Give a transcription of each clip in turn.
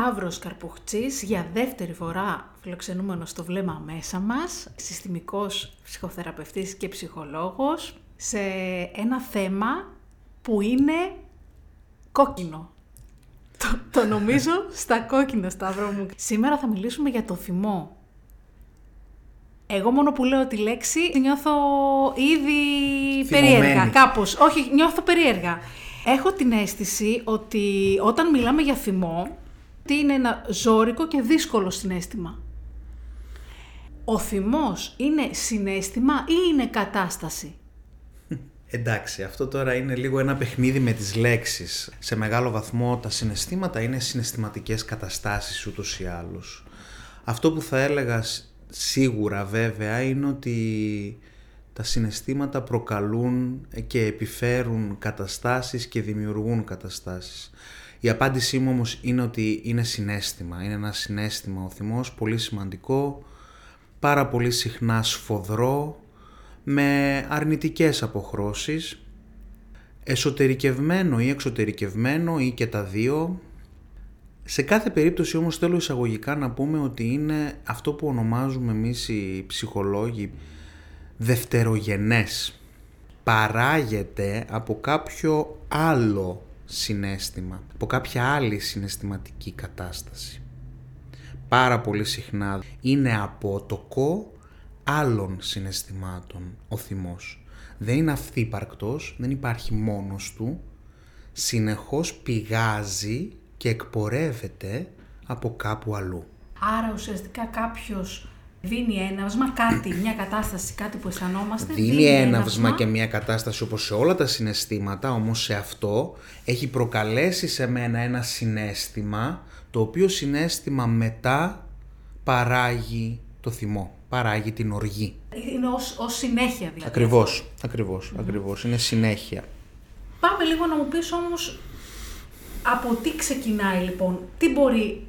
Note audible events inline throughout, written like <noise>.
Σταύρος Καρπουχτσής, για δεύτερη φορά φιλοξενούμενος στο βλέμμα μέσα μας, συστημικός ψυχοθεραπευτής και ψυχολόγος, σε ένα θέμα που είναι κόκκινο. Το, το νομίζω <laughs> στα κόκκινα, Σταύρο μου. Σήμερα θα μιλήσουμε για το θυμό. Εγώ μόνο που λέω τη λέξη νιώθω ήδη περίεργα, κάπως. Όχι, νιώθω περίεργα. Έχω την αίσθηση ότι όταν μιλάμε για θυμό, τι είναι ένα ζώρικο και δύσκολο συνέστημα. Ο θυμός είναι συνέστημα ή είναι κατάσταση; <laughs> Εντάξει, αυτό τώρα είναι λίγο ένα παιχνίδι με τις λέξεις. Σε μεγάλο βαθμό τα συναισθήματα είναι συναισθηματικές καταστάσεις ούτως ή άλλως. Αυτό που θα έλεγα σίγουρα βέβαια είναι ότι τα συναισθήματα προκαλούν και επιφέρουν καταστάσεις και δημιουργούν καταστάσεις. Η απάντησή μου όμως είναι ότι είναι συνέστημα. Είναι ένα συνέστημα ο θυμός, πολύ σημαντικό, πάρα πολύ συχνά σφοδρό, με αρνητικές αποχρώσεις, εσωτερικευμένο ή εξωτερικευμένο ή και τα δύο. Σε κάθε περίπτωση όμως θέλω εισαγωγικά να πούμε ότι είναι αυτό που ονομάζουμε εμείς οι ψυχολόγοι δευτερογενές. Παράγεται από κάποιο άλλο συνέστημα, από κάποια άλλη συναισθηματική κατάσταση. Πάρα πολύ συχνά είναι από το κο άλλων συναισθημάτων ο θυμός. Δεν είναι αυθύπαρκτος, δεν υπάρχει μόνος του, συνεχώς πηγάζει και εκπορεύεται από κάπου αλλού. Άρα ουσιαστικά κάποιος δίνει έναυσμα, κάτι, μια κατάσταση, κάτι που αισθανόμαστε. Δίνει, δίνει έναυσμα και μια κατάσταση όπως σε όλα τα συναισθήματα, όμως σε αυτό έχει προκαλέσει σε μένα ένα συνέστημα, το οποίο συνέστημα μετά παράγει το θυμό, παράγει την οργή. Είναι ως, ως συνέχεια δηλαδή. Ακριβώς, ακριβώς, ακριβώς, είναι συνέχεια. Πάμε λίγο να μου πεις όμως από τι ξεκινάει λοιπόν, τι μπορεί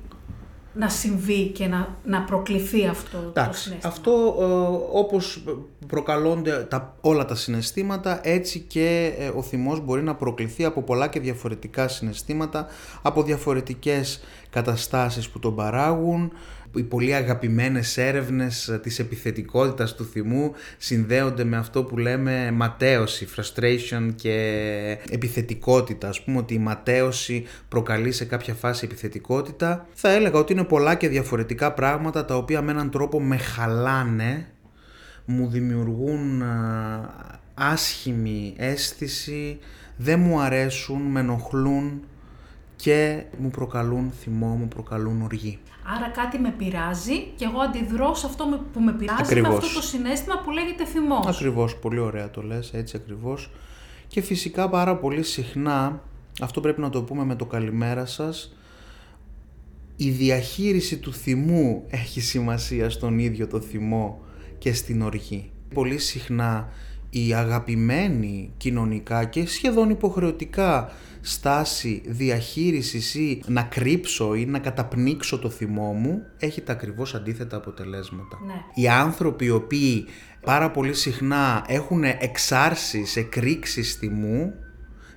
να συμβεί και να, να προκληθεί αυτό το συνέστημα. Αυτό ε, όπως προκαλώνται τα, όλα τα συναισθήματα έτσι και ε, ο θυμός μπορεί να προκληθεί από πολλά και διαφορετικά συναισθήματα, από διαφορετικές καταστάσεις που τον παράγουν, οι πολύ αγαπημένες έρευνες της επιθετικότητας του θυμού συνδέονται με αυτό που λέμε ματέωση, frustration και επιθετικότητα. Ας πούμε ότι η ματέωση προκαλεί σε κάποια φάση επιθετικότητα. Θα έλεγα ότι είναι πολλά και διαφορετικά πράγματα τα οποία με έναν τρόπο με χαλάνε, μου δημιουργούν άσχημη αίσθηση, δεν μου αρέσουν, με ενοχλούν και μου προκαλούν θυμό, μου προκαλούν οργή. Άρα κάτι με πειράζει και εγώ αντιδρώ σε αυτό που με πειράζει ακριβώς. με αυτό το συνέστημα που λέγεται θυμός. Ακριβώς, πολύ ωραία το λες, έτσι ακριβώς. Και φυσικά πάρα πολύ συχνά, αυτό πρέπει να το πούμε με το καλημέρα σας, η διαχείριση του θυμού έχει σημασία στον ίδιο το θυμό και στην οργή. Πολύ συχνά η αγαπημένη κοινωνικά και σχεδόν υποχρεωτικά στάση διαχείρισης ή να κρύψω ή να καταπνίξω το θυμό μου έχει τα ακριβώς αντίθετα αποτελέσματα. Ναι. Οι άνθρωποι οι οποίοι πάρα πολύ συχνά έχουν εξάρσεις, εκρήξεις θυμού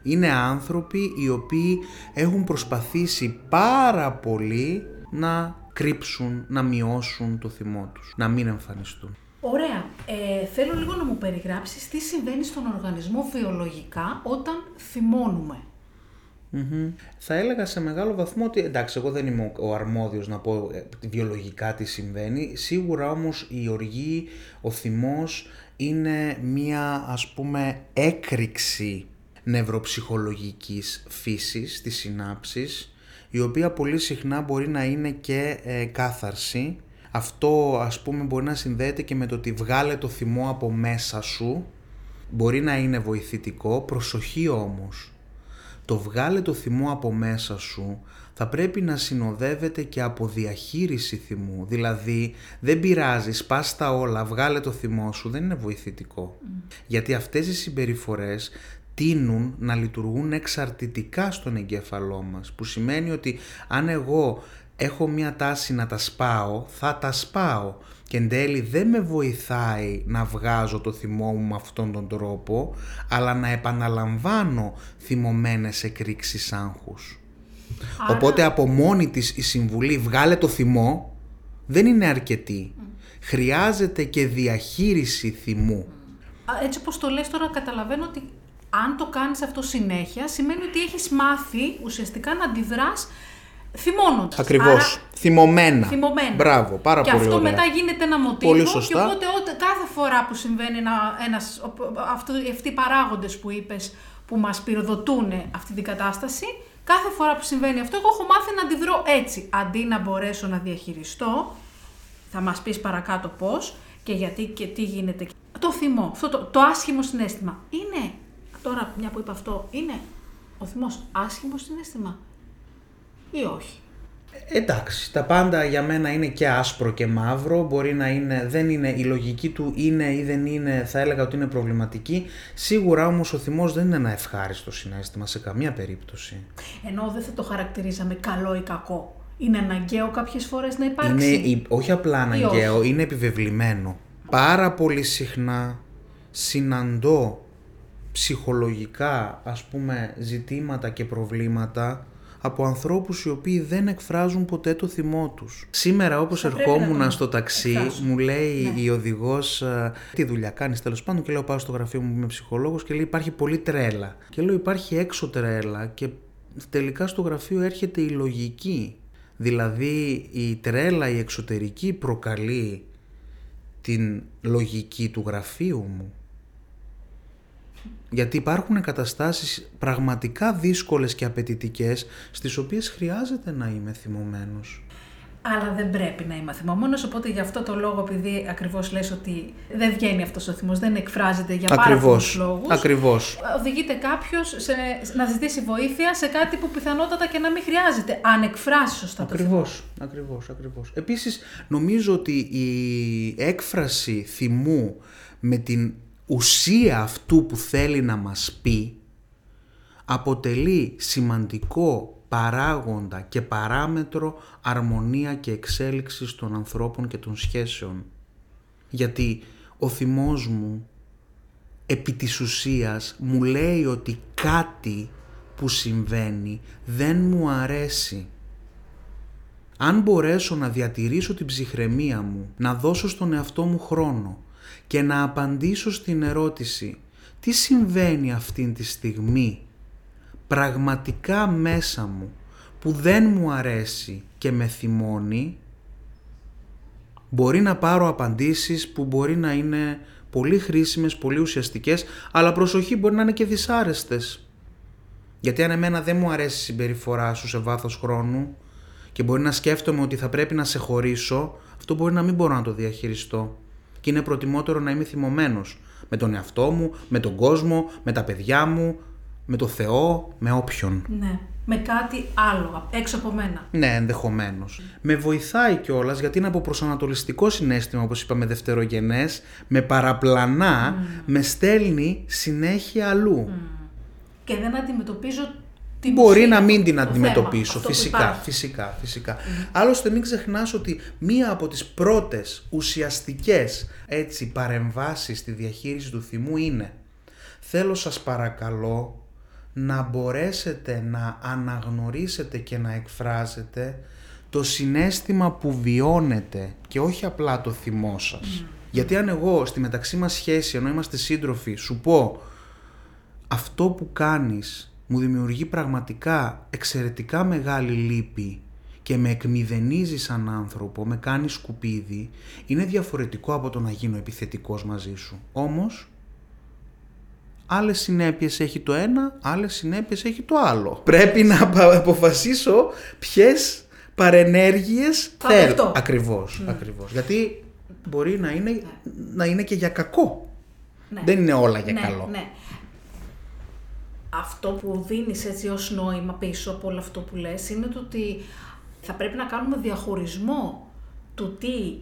είναι άνθρωποι οι οποίοι έχουν προσπαθήσει πάρα πολύ να κρύψουν, να μειώσουν το θυμό τους, να μην εμφανιστούν. Ωραία. Ε, θέλω λίγο να μου περιγράψεις τι συμβαίνει στον οργανισμό βιολογικά όταν θυμώνουμε. Θα έλεγα σε μεγάλο βαθμό ότι εντάξει εγώ δεν είμαι ο αρμόδιος να πω ε, βιολογικά τι συμβαίνει. Σίγουρα όμως η οργή, ο θυμός είναι μία ας πούμε έκρηξη νευροψυχολογικής φύσης της συνάψης η οποία πολύ συχνά μπορεί να είναι και ε, κάθαρση. Αυτό ας πούμε μπορεί να συνδέεται και με το ότι βγάλε το θυμό από μέσα σου. Μπορεί να είναι βοηθητικό, προσοχή όμως το βγάλε το θυμό από μέσα σου θα πρέπει να συνοδεύεται και από διαχείριση θυμού. Δηλαδή δεν πειράζεις, σπάς τα όλα, βγάλε το θυμό σου, δεν είναι βοηθητικό. Γιατί αυτές οι συμπεριφορές τίνουν να λειτουργούν εξαρτητικά στον εγκέφαλό μας. Που σημαίνει ότι αν εγώ έχω μια τάση να τα σπάω, θα τα σπάω και εν τέλει δεν με βοηθάει να βγάζω το θυμό μου με αυτόν τον τρόπο, αλλά να επαναλαμβάνω θυμωμένες εκρήξεις άγχους. Οπότε από μόνη της η συμβουλή βγάλε το θυμό δεν είναι αρκετή. Χρειάζεται και διαχείριση θυμού. Έτσι όπως το λες τώρα καταλαβαίνω ότι αν το κάνεις αυτό συνέχεια σημαίνει ότι έχεις μάθει ουσιαστικά να αντιδράς θυμώνοντας. Ακριβώς. Θυμωμένα. Θυμωμένα. Μπράβο, πάρα και πολύ αυτό ωραία. μετά γίνεται ένα μοτίβο Πολύ σωστά. και οπότε ό,τι- κάθε φορά που συμβαίνει ένα, ένας, ο- αυτό, αυτοί οι παράγοντες που είπες που μας πυροδοτούν αυτή την κατάσταση, κάθε φορά που συμβαίνει αυτό εγώ έχω μάθει να αντιδρώ έτσι. Αντί να μπορέσω να διαχειριστώ, θα μας πεις παρακάτω πώς και γιατί και τι γίνεται. Το θυμό, αυτό το, το άσχημο συνέστημα. Είναι, τώρα μια που είπα αυτό, είναι ο θυμός άσχημο συνέστημα ή όχι. Εντάξει, τα πάντα για μένα είναι και άσπρο και μαύρο, μπορεί να είναι, δεν είναι, η λογική του είναι ή δεν είναι, θα έλεγα ότι είναι προβληματική. Σίγουρα όμως ο θυμός δεν είναι ένα ευχάριστο συνέστημα σε καμία περίπτωση. Ενώ δεν θα το χαρακτηρίζαμε καλό ή κακό. Είναι αναγκαίο κάποιες φορές να υπάρξει. Είναι η- όχι απλά Ή αναγκαίο, είναι επιβεβλημένο. Πάρα πολύ συχνά συναντώ ψυχολογικά ας πούμε ζητήματα και προβλήματα από ανθρώπους οι οποίοι δεν εκφράζουν ποτέ το θυμό τους. Σήμερα όπως Θα πρέπει να ερχόμουν το στο ταξί εκφράσουν. μου λέει Ναι. η οδηγός ε, τι δουλειά κάνεις τέλος πάντων και λέω πάω στο γραφείο μου είμαι ψυχολόγος και λέει υπάρχει πολύ τρέλα. Και λέω υπάρχει έξω τρέλα και τελικά στο γραφείο έρχεται η λογική. Δηλαδή η τρέλα η εξωτερική προκαλεί την λογική του γραφείου μου. Γιατί υπάρχουν καταστάσεις πραγματικά δύσκολες και απαιτητικές στις οποίες χρειάζεται να είμαι θυμωμένος. Αλλά δεν πρέπει να είμαι θυμωμένος, οπότε γι' αυτό το λόγο, επειδή ακριβώς λες ότι δεν βγαίνει αυτός ο θυμός, δεν εκφράζεται για πάρα πολλούς Ακριβώς. λόγους, Ακριβώς. οδηγείται κάποιος σε, να ζητήσει βοήθεια σε κάτι που πιθανότατα και να μην χρειάζεται, αν εκφράσει σωστά το θυμό. Ακριβώς, ακριβώς, ακριβώς. Επίσης, νομίζω ότι η έκφραση θυμού με την ουσία αυτού που θέλει να μας πει αποτελεί σημαντικό παράγοντα και παράμετρο αρμονία και εξέλιξης των ανθρώπων και των σχέσεων. Γιατί ο θυμός μου επί της ουσίας μου λέει ότι κάτι που συμβαίνει δεν μου αρέσει. Αν μπορέσω να διατηρήσω την ψυχραιμία μου, να δώσω στον εαυτό μου χρόνο και να απαντήσω στην ερώτηση τι συμβαίνει αυτήν τη στιγμή πραγματικά μέσα μου που δεν μου αρέσει και με θυμώνει, μπορεί να πάρω απαντήσεις που μπορεί να είναι πολύ χρήσιμες, πολύ ουσιαστικές, αλλά προσοχή μπορεί να είναι και δυσάρεστες. Γιατί αν εμένα δεν μου αρέσει η συμπεριφορά σου σε βάθος χρόνου και μπορεί να σκέφτομαι ότι θα πρέπει να σε χωρίσω, αυτό μπορεί να μην μπορώ να το διαχειριστώ. Και είναι προτιμότερο να είμαι θυμωμένος με τον εαυτό μου, με τον κόσμο, με τα παιδιά μου, με το Θεό, με όποιον. Ναι, με κάτι άλλο, έξω από μένα. Ναι, ενδεχομένως. Με βοηθάει κιόλας γιατί είναι από προσανατολιστικό συνέστημα, όπως είπαμε, δευτερογενές, με παραπλανά, με στέλνει συνέχεια αλλού. Και δεν αντιμετωπίζω την Μπορεί ουσία, να μην το την θέμα, αντιμετωπίσω, αυτό που φυσικά, υπάρχει. φυσικά, φυσικά. Άλλωστε μην ξεχνάς ότι μία από τις πρώτες ουσιαστικές έτσι παρεμβάσεις στη διαχείριση του θυμού είναι θέλω σας παρακαλώ να μπορέσετε να αναγνωρίσετε και να εκφράζετε το συνέστημα που βιώνετε και όχι απλά το θυμό σας. Γιατί αν εγώ στη μεταξύ μας σχέση, ενώ είμαστε σύντροφοι, σου πω αυτό που κάνεις μου δημιουργεί πραγματικά εξαιρετικά μεγάλη λύπη και με εκμηδενίζει σαν άνθρωπο, με κάνει σκουπίδι, είναι διαφορετικό από το να γίνω επιθετικός μαζί σου. Όμως, άλλες συνέπειες έχει το ένα, άλλες συνέπειες έχει το άλλο. Πρέπει να απα- αποφασίσω ποιες παρενέργειες Θα θέλω. δεχτώ. Ακριβώς, ακριβώς. Γιατί μπορεί να είναι, να είναι και για κακό. Ναι. Δεν είναι όλα για ναι, καλό. Ναι. Αυτό που δίνεις έτσι ως νόημα πίσω από όλο αυτό που λες είναι το ότι θα πρέπει να κάνουμε διαχωρισμό του τι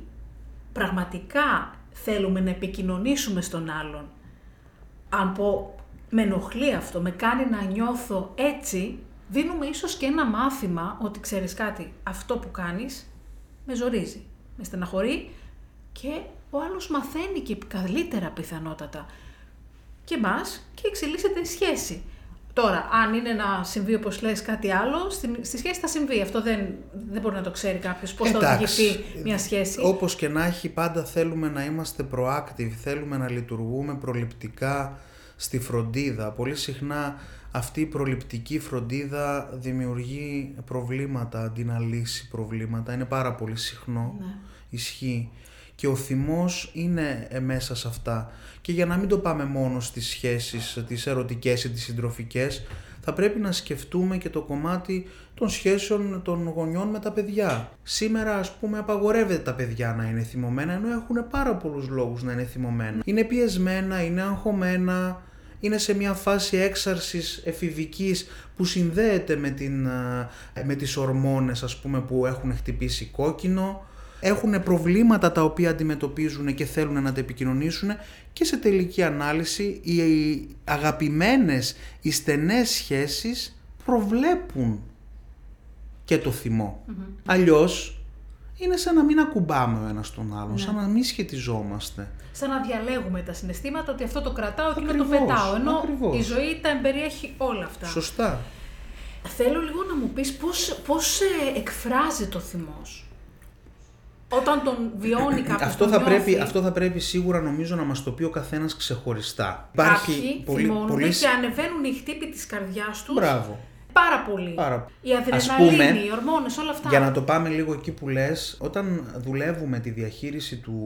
πραγματικά θέλουμε να επικοινωνήσουμε στον άλλον. Αν πω με ενοχλεί αυτό, με κάνει να νιώθω έτσι, δίνουμε ίσως και ένα μάθημα ότι ξέρεις κάτι, αυτό που κάνεις με ζορίζει, με στεναχωρεί και ο άλλος μαθαίνει και καλύτερα πιθανότατα και μας και εξελίσσεται η σχέση. Τώρα, αν είναι να συμβεί όπως λες κάτι άλλο, στη, στη σχέση θα συμβεί. Αυτό δεν, δεν μπορεί να το ξέρει κάποιος πώς θα οδηγηθεί μια σχέση. Όπως και να έχει, πάντα θέλουμε να είμαστε proactive, θέλουμε να λειτουργούμε προληπτικά στη φροντίδα. Πολύ συχνά αυτή η προληπτική φροντίδα δημιουργεί προβλήματα αντί να λύσει προβλήματα. Είναι πάρα πολύ συχνό. Ναι. Ισχύει. Και ο θυμός είναι μέσα σε αυτά. Και για να μην το πάμε μόνο στις σχέσεις, τις ερωτικές ή τις συντροφικές, θα πρέπει να σκεφτούμε και το κομμάτι των σχέσεων των γονιών με τα παιδιά. Σήμερα ας πούμε απαγορεύεται τα παιδιά να είναι θυμωμένα, ενώ έχουν πάρα πολλούς λόγους να είναι θυμωμένα. Είναι πιεσμένα, είναι αγχωμένα, είναι σε μια φάση έξαρσης εφηβικής που συνδέεται με, την, με τις ορμόνες ας πούμε που έχουν χτυπήσει κόκκινο, έχουν προβλήματα τα οποία αντιμετωπίζουν και θέλουν να τα επικοινωνήσουν και σε τελική ανάλυση οι αγαπημένες, οι στενές σχέσεις προβλέπουν και το θυμό. Mm-hmm. Αλλιώς είναι σαν να μην ακουμπάμε ο ένας τον άλλον, ναι. σαν να μην σχετιζόμαστε. Σαν να διαλέγουμε τα συναισθήματα ότι αυτό το κρατάω και το πετάω, ενώ ακριβώς. η ζωή τα εμπεριέχει όλα αυτά. Σωστά. Θέλω λίγο να μου πεις πώς, πώς ε, εκφράζει το θυμός. Όταν τον βιώνει κάποιος, αυτό, θα πρέπει, αυτό θα πρέπει σίγουρα νομίζω να μας το πει ο καθένας ξεχωριστά. Κάποιοι πολύ, πολύ... και ανεβαίνουν οι χτύποι της καρδιάς τους. Μπράβο. Πάρα πολύ. Πάρα... Η αδρεναλίνη, οι ορμόνες, όλα αυτά. Για να το πάμε λίγο εκεί που λες, όταν δουλεύουμε τη διαχείριση του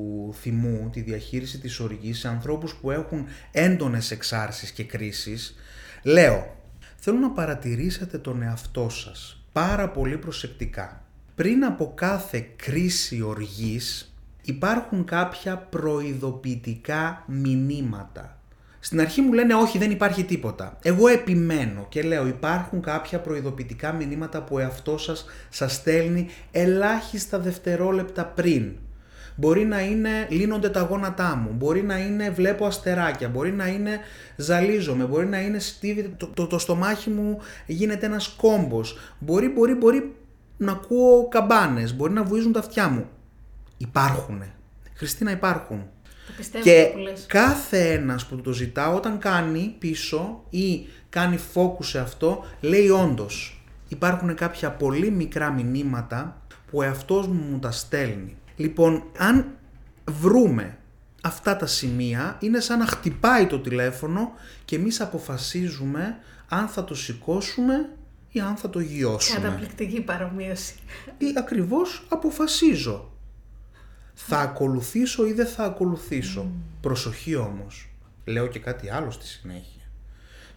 θυμού, τη διαχείριση της οργής σε ανθρώπους που έχουν έντονες εξάρσεις και κρίσεις, λέω, θέλω να παρατηρήσετε τον εαυτό σας πάρα πολύ προσεκτικά. Πριν από κάθε κρίση οργής υπάρχουν κάποια προειδοποιητικά μηνύματα στην αρχή μου λένε όχι δεν υπάρχει τίποτα. Εγώ επιμένω και λέω υπάρχουν κάποια προειδοποιητικά μηνύματα που ο εαυτός σας σας στέλνει ελάχιστα δευτερόλεπτα πριν. Μπορεί να είναι λύνονται τα γόνατά μου, μπορεί να είναι βλέπω αστεράκια, μπορεί να είναι ζαλίζομαι, μπορεί να είναι στίβει, το, το, το στομάχι μου γίνεται ένας κόμπος, μπορεί, μπορεί, μπορεί να ακούω καμπάνες, μπορεί να βουίζουν τα αυτιά μου. Υπάρχουνε. Χριστίνα υπάρχουν και κάθε ένας που το ζητά όταν κάνει πίσω ή κάνει focus σε αυτό λέει όντως υπάρχουν κάποια πολύ μικρά μηνύματα που ο εαυτός μου μου τα στέλνει. Λοιπόν, αν βρούμε αυτά τα σημεία είναι σαν να χτυπάει το τηλέφωνο και εμείς αποφασίζουμε αν θα το σηκώσουμε ή αν θα το γιώσουμε. Καταπληκτική παρομοίωση. Ή ακριβώς αποφασίζω θα ακολουθήσω ή δεν θα ακολουθήσω. Προσοχή όμως. Λέω και κάτι άλλο στη συνέχεια.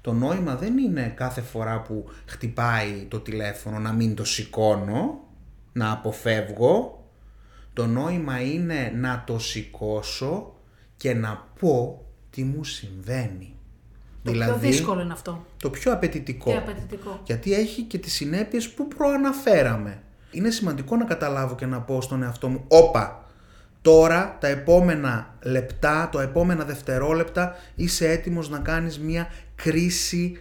Το νόημα δεν είναι κάθε φορά που χτυπάει το τηλέφωνο να μην το σηκώνω, να αποφεύγω. Το νόημα είναι να το σηκώσω και να πω τι μου συμβαίνει. Το δηλαδή, πιο δύσκολο είναι αυτό. Το πιο απαιτητικό. Και απαιτητικό. Γιατί έχει και τις συνέπειες που προαναφέραμε. Είναι σημαντικό να καταλάβω και να πω στον εαυτό μου, όπα, Τώρα, τα επόμενα λεπτά, τα επόμενα δευτερόλεπτα, είσαι έτοιμος να κάνεις μια κρίση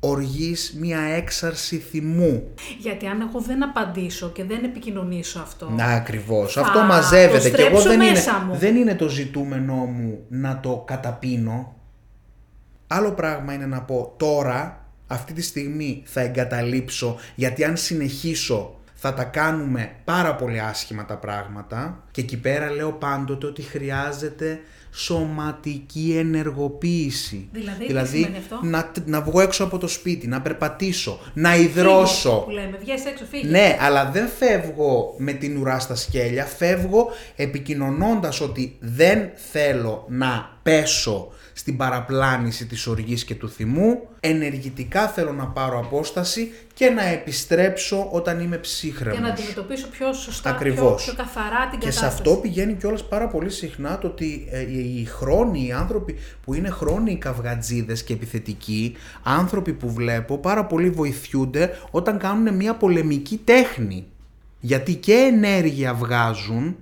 οργής, μια έξαρση θυμού. Γιατί αν εγώ δεν απαντήσω και δεν επικοινωνήσω αυτό... Να, ακριβώς. αυτό μαζεύεται και εγώ δεν είναι, δεν είναι το ζητούμενό μου να το καταπίνω. Άλλο πράγμα είναι να πω τώρα, αυτή τη στιγμή θα εγκαταλείψω, γιατί αν συνεχίσω θα τα κάνουμε πάρα πολύ άσχημα τα πράγματα και εκεί πέρα λέω πάντοτε ότι χρειάζεται σωματική ενεργοποίηση. Δηλαδή, δηλαδή αυτό; Να, να βγω έξω από το σπίτι, να περπατήσω, να υδρώσω. Φύγω, που λέμε, βγες έξω, φύγεις. Ναι, αλλά δεν φεύγω με την ουρά στα σκέλια, φεύγω επικοινωνώντας ότι δεν θέλω να πέσω στην παραπλάνηση της οργής και του θυμού, ενεργητικά θέλω να πάρω απόσταση και να επιστρέψω όταν είμαι ψύχρεμος. Και να αντιμετωπίσω πιο σωστά, Ακριβώς. Πιο, πιο καθαρά την και κατάσταση. Και σε αυτό πηγαίνει κιόλας πάρα πολύ συχνά το ότι ε, οι χρόνοι, οι άνθρωποι που είναι χρόνιοι καυγατζίδες και επιθετικοί, άνθρωποι που βλέπω πάρα πολύ βοηθιούνται όταν κάνουν μια πολεμική τέχνη. Γιατί και ενέργεια βγάζουν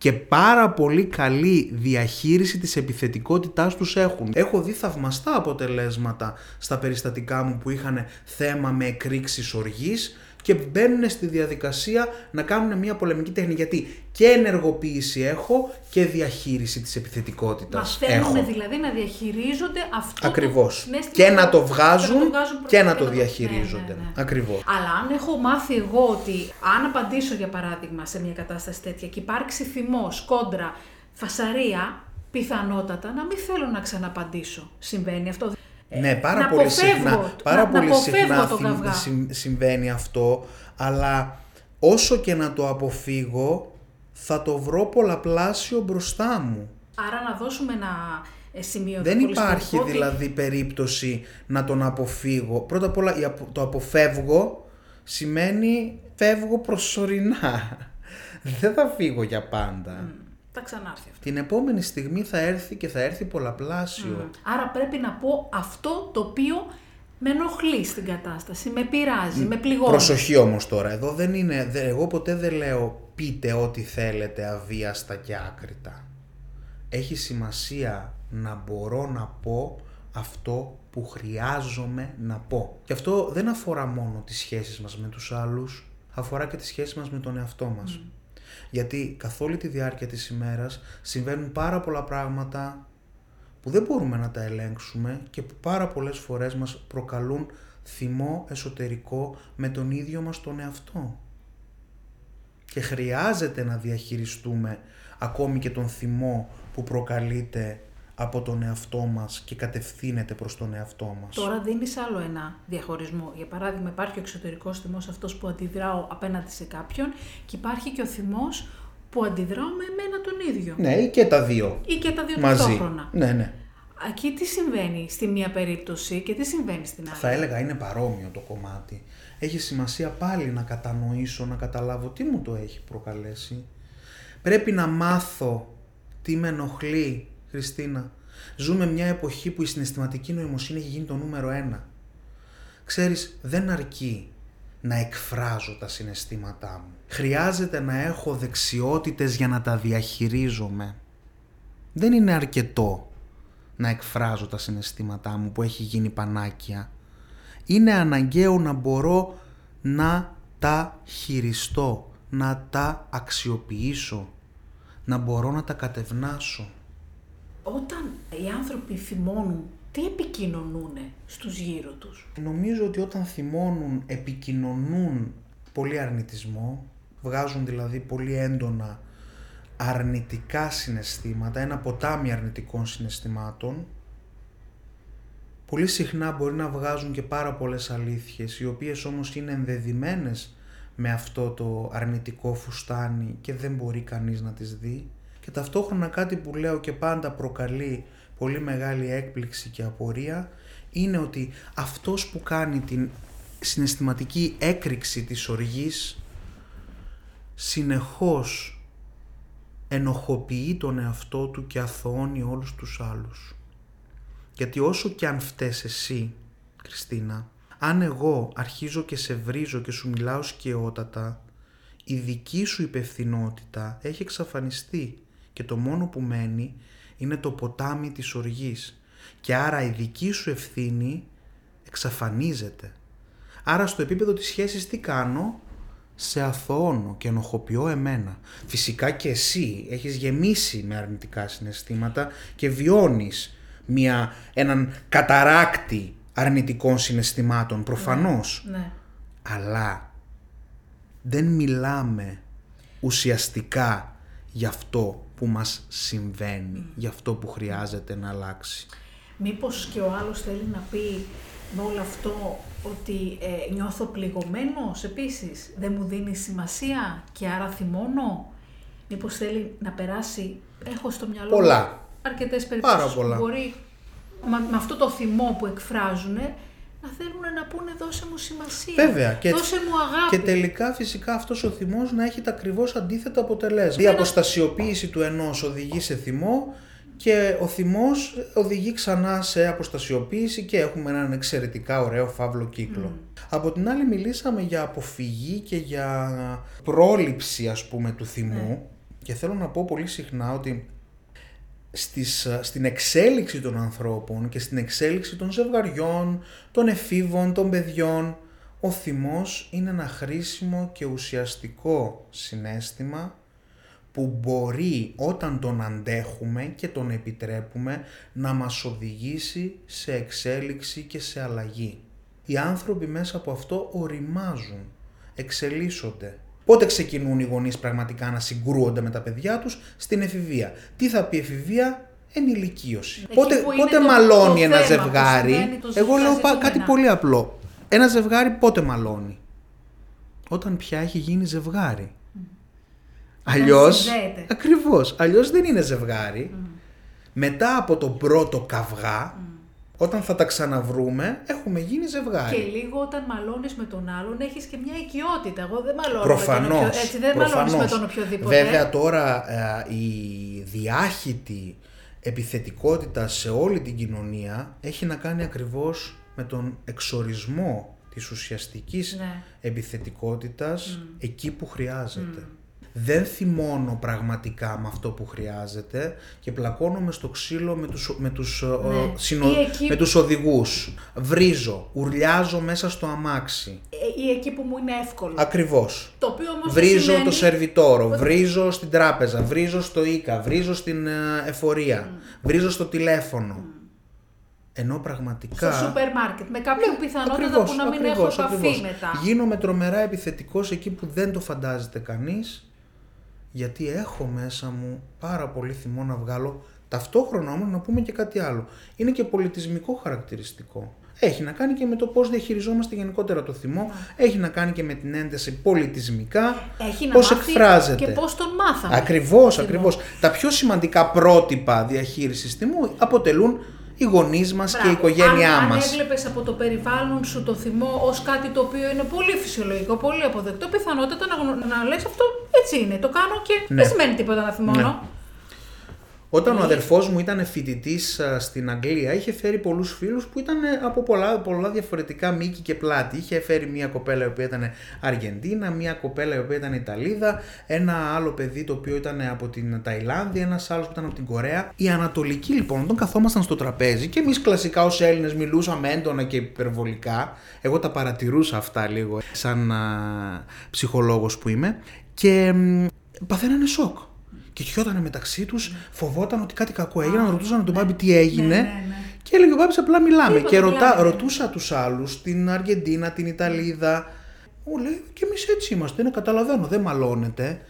και πάρα πολύ καλή διαχείριση της επιθετικότητάς τους έχουν. Έχω δει θαυμαστά αποτελέσματα στα περιστατικά μου που είχαν θέμα με εκρήξεις οργής και μπαίνουν στη διαδικασία να κάνουν μια πολεμική τέχνη. Γιατί και ενεργοποίηση έχω και διαχείριση της επιθετικότητας Μαθαίνουν έχω. δηλαδή να διαχειρίζονται αυτό Ακριβώς. το συνέστημα Και να το και βγάζουν να το βγάζουν και να προς- το ναι, διαχειρίζονται. ναι, ναι. Ακριβώς. Αλλά αν έχω μάθει εγώ ότι αν απαντήσω για παράδειγμα σε μια κατάσταση τέτοια και υπάρξει θυμός, κόντρα, φασαρία, πιθανότατα να μην θέλω να ξαναπαντήσω. Συμβαίνει αυτό; Ναι, πάρα να πολύ αποφεύγω- συχνά, πάρα να- να πολύ αποφεύγω συχνά τον θυμ- καυγά. συμ- συμβαίνει αυτό, αλλά όσο και να το αποφύγω, θα το βρω πολλαπλάσιο μπροστά μου. Άρα να δώσουμε ένα ε, σημείο Δεν πολύ υπάρχει σημαντικό ότι δηλαδή περίπτωση να τον αποφύγω. Πρώτα απ' όλα η απο- το αποφεύγω σημαίνει φεύγω προσωρινά. <laughs> Δεν θα φύγω για πάντα. Θα ξανάρθει αυτό. Την επόμενη στιγμή θα έρθει και θα έρθει πολλαπλάσιο. Άρα πρέπει να πω αυτό το οποίο με ενοχλεί στην κατάσταση, με πειράζει, με πληγώνει. Προσοχή όμως τώρα, εδώ δεν είναι, δε- εγώ ποτέ δεν λέω πείτε ό,τι θέλετε αβίαστα και άκρητα. Έχει σημασία να μπορώ να πω αυτό που χρειάζομαι να πω. Και αυτό δεν αφορά μόνο τις σχέσεις μας με τους άλλους, αφορά και τις σχέσεις μας με τον εαυτό μας. Γιατί καθ' όλη τη διάρκεια της ημέρας συμβαίνουν πάρα πολλά πράγματα που δεν μπορούμε να τα ελέγξουμε και που πάρα πολλές φορές μας προκαλούν θυμό εσωτερικό με τον ίδιο μας τον εαυτό. Και χρειάζεται να διαχειριστούμε ακόμη και τον θυμό που προκαλείται από τον εαυτό μας και κατευθύνεται προς τον εαυτό μας. Τώρα δίνεις άλλο ένα διαχωρισμό. Για παράδειγμα, υπάρχει ο εξωτερικός θυμός, αυτός που αντιδράω απέναντι σε κάποιον, και υπάρχει και ο θυμός που αντιδράω με εμένα τον ίδιο. Ναι, ή και τα δύο Ή και τα δύο μαζί. ταυτόχρονα. Ναι, ναι. Εκεί τι συμβαίνει στη μία περίπτωση και τι συμβαίνει στην άλλη; Θα έλεγα είναι παρόμοιο το κομμάτι. Έχει σημασία πάλι να κατανοήσω, να καταλάβω τι μου το έχει προκαλέσει. Πρέπει να μάθω τι με ενοχλεί, Χριστίνα. Ζούμε μια εποχή που η συναισθηματική νοημοσύνη έχει γίνει το νούμερο ένα. Ξέρεις, δεν αρκεί να εκφράζω τα συναισθήματά μου. Χρειάζεται να έχω δεξιότητες για να τα διαχειρίζομαι. Δεν είναι αρκετό να εκφράζω τα συναισθήματά μου που έχει γίνει πανάκια. Είναι αναγκαίο να μπορώ να τα χειριστώ, να τα αξιοποιήσω, να μπορώ να τα κατευνάσω. Όταν οι άνθρωποι θυμώνουν, τι επικοινωνούν στους γύρω τους; Νομίζω ότι όταν θυμώνουν επικοινωνούν πολύ αρνητισμό, βγάζουν δηλαδή πολύ έντονα αρνητικά συναισθήματα, ένα ποτάμι αρνητικών συναισθημάτων. Πολύ συχνά μπορεί να βγάζουν και πάρα πολλές αλήθειες, οι οποίες όμως είναι ενδεδειμένες με αυτό το αρνητικό φουστάνι και δεν μπορεί κανείς να τις δει. Και ταυτόχρονα κάτι που λέω και πάντα προκαλεί πολύ μεγάλη έκπληξη και απορία είναι ότι αυτός που κάνει την συναισθηματική έκρηξη της οργής συνεχώς ενοχοποιεί τον εαυτό του και αθωώνει όλους τους άλλους. Γιατί όσο και αν φταίς εσύ, Κριστίνα, αν εγώ αρχίζω και σε βρίζω και σου μιλάω σκαιότατα, η δική σου υπευθυνότητα έχει εξαφανιστεί και το μόνο που μένει είναι το ποτάμι της οργής και άρα η δική σου ευθύνη εξαφανίζεται. Άρα στο επίπεδο της σχέσης τι κάνω, σε αθωώνω και ενοχοποιώ εμένα. Φυσικά και εσύ έχεις γεμίσει με αρνητικά συναισθήματα και βιώνεις μια, έναν καταράκτη αρνητικών συναισθημάτων, προφανώς. Ναι. Αλλά δεν μιλάμε ουσιαστικά για αυτό που μας συμβαίνει, για αυτό που χρειάζεται να αλλάξει. Μήπως και ο άλλος θέλει να πει με όλο αυτό ότι ε, νιώθω πληγωμένος επίσης, δεν μου δίνει σημασία και άρα θυμώνω; Μήπως θέλει να περάσει, έχω στο μυαλό Πολλά. μου αρκετές περιπτώσεις Πάρα πολλά. που μπορεί με, με αυτό το θυμό που εκφράζουν να θέλουν να πούνε δώσε μου σημασία, Βέβαια. Και, δώσε μου αγάπη. και τελικά φυσικά αυτός ο θυμός να έχει τα ακριβώς αντίθετα αποτελέσματα. Η αποστασιοποίηση του ενός οδηγεί σε θυμό και ο θυμός οδηγεί ξανά σε αποστασιοποίηση και έχουμε έναν εξαιρετικά ωραίο φαύλο κύκλο. Από την άλλη μιλήσαμε για αποφυγή και για πρόληψη ας πούμε του θυμού και θέλω να πω πολύ συχνά ότι στις, στην εξέλιξη των ανθρώπων και στην εξέλιξη των ζευγαριών, των εφήβων, των παιδιών, ο θυμός είναι ένα χρήσιμο και ουσιαστικό συνέστημα που μπορεί όταν τον αντέχουμε και τον επιτρέπουμε να μας οδηγήσει σε εξέλιξη και σε αλλαγή. Οι άνθρωποι μέσα από αυτό οριμάζουν, εξελίσσονται. Πότε ξεκινούν οι γονείς πραγματικά να συγκρούονται με τα παιδιά τους στην εφηβεία. Τι θα πει εφηβεία, ενηλικίωση. Εκεί Πότε, που είναι πότε το- μαλώνει το ένα θέμα που ζευγάρι; συμβαίνει, το Εγώ λέω πα- ζητούμενα. κάτι πολύ απλό. Ένα ζευγάρι πότε μαλώνει; Όταν πια έχει γίνει ζευγάρι. Αλλιώς, συνδέεται. ακριβώς, αλλιώς δεν είναι ζευγάρι. Μετά από τον πρώτο καυγά, όταν θα τα ξαναβρούμε, έχουμε γίνει ζευγάρι. Και λίγο όταν μαλώνεις με τον άλλον έχεις και μια οικειότητα. Εγώ δεν μαλώνω με Προφανώς. τον οποιο... Έτσι δεν μαλώνεις με προφανώς. τον οποιοδήποτε. Βέβαια τώρα ε, η διάχυτη επιθετικότητα σε όλη την κοινωνία έχει να κάνει ακριβώς με τον εξορισμό της ουσιαστικής Ναι. επιθετικότητας εκεί που χρειάζεται. Δεν θυμώνω πραγματικά με αυτό που χρειάζεται και πλακώνομαι στο ξύλο με τους, με τους, ε, Ναι. συνο- Ή εκεί- με τους οδηγούς. Βρίζω, ουρλιάζω μέσα στο αμάξι. Ε, Ή εκεί που μου είναι εύκολο. Ακριβώς. Το οποίο όμως δεν Βρίζω σημαίνει... το σερβιτόρο, βρίζω στην τράπεζα, βρίζω στο ΙΚΑ, βρίζω στην ε, εφορία, βρίζω στο τηλέφωνο. Ενώ πραγματικά... Στο σούπερ μάρκετ, με κάποια πιθανότητα Ναι, Ακριβώς, που να μην ακριβώς, έχω επαφή ακριβώς. μετά. Γίνομαι τρομερά επιθετικός εκεί που δεν το φαντάζεται κανείς, γιατί έχω μέσα μου πάρα πολύ θυμό να βγάλω. Ταυτόχρονα όμως να πούμε και κάτι άλλο. Είναι και πολιτισμικό χαρακτηριστικό. Έχει να κάνει και με το πώς διαχειριζόμαστε γενικότερα το θυμό, έχει να κάνει και με την ένταση πολιτισμικά, Έχει να πώς μάθει εκφράζεται. και πώς τον μάθαμε. Ακριβώς, Θυμό. ακριβώς. Τα πιο σημαντικά πρότυπα διαχείρισης θυμού αποτελούν οι γονείς μας και η Μπράβο. οικογένειά αν, μας. Αν έβλεπες από το περιβάλλον σου το θυμό ως κάτι το οποίο είναι πολύ φυσιολογικό, πολύ αποδεκτό, πιθανότατα να, γνω- να λες αυτό έτσι είναι. Το κάνω και Ναι. δεν σημαίνει τίποτα να θυμώνω. Ναι. Όταν ο αδερφός μου ήταν φοιτητής στην Αγγλία, είχε φέρει πολλούς φίλους που ήταν ε, από πολλά, πολλά διαφορετικά μήκη και πλάτη. Είχε φέρει μια κοπέλα η οποία ήταν Αργεντίνα, μια κοπέλα η οποία ήταν Ιταλίδα, ένα άλλο παιδί το οποίο ήταν από την Ταϊλάνδη, ένας άλλος που ήταν από την Κορέα. Οι Ανατολικοί λοιπόν, όταν καθόμασταν στο τραπέζι και εμείς κλασικά ως Έλληνες μιλούσαμε έντονα και υπερβολικά, εγώ τα παρατηρούσα αυτά λίγο σαν α, ψυχολόγος που είμαι και μ, παθαίνανε σοκ. Και χιότανε μεταξύ τους, φοβόταν ότι κάτι κακό έγινε, να ρωτούσαν τον Μπάμπη τι έγινε. ναι, ναι. Και έλεγε ο Μπάμπης απλά μιλάμε. Τίποτα, και ρωτά, μιλάμε, ναι. ρωτούσα τους άλλους, την Αργεντίνα, την Ιταλίδα. Μου λέει και εμείς έτσι είμαστε. Ναι, καταλαβαίνω, δεν μαλώνετε.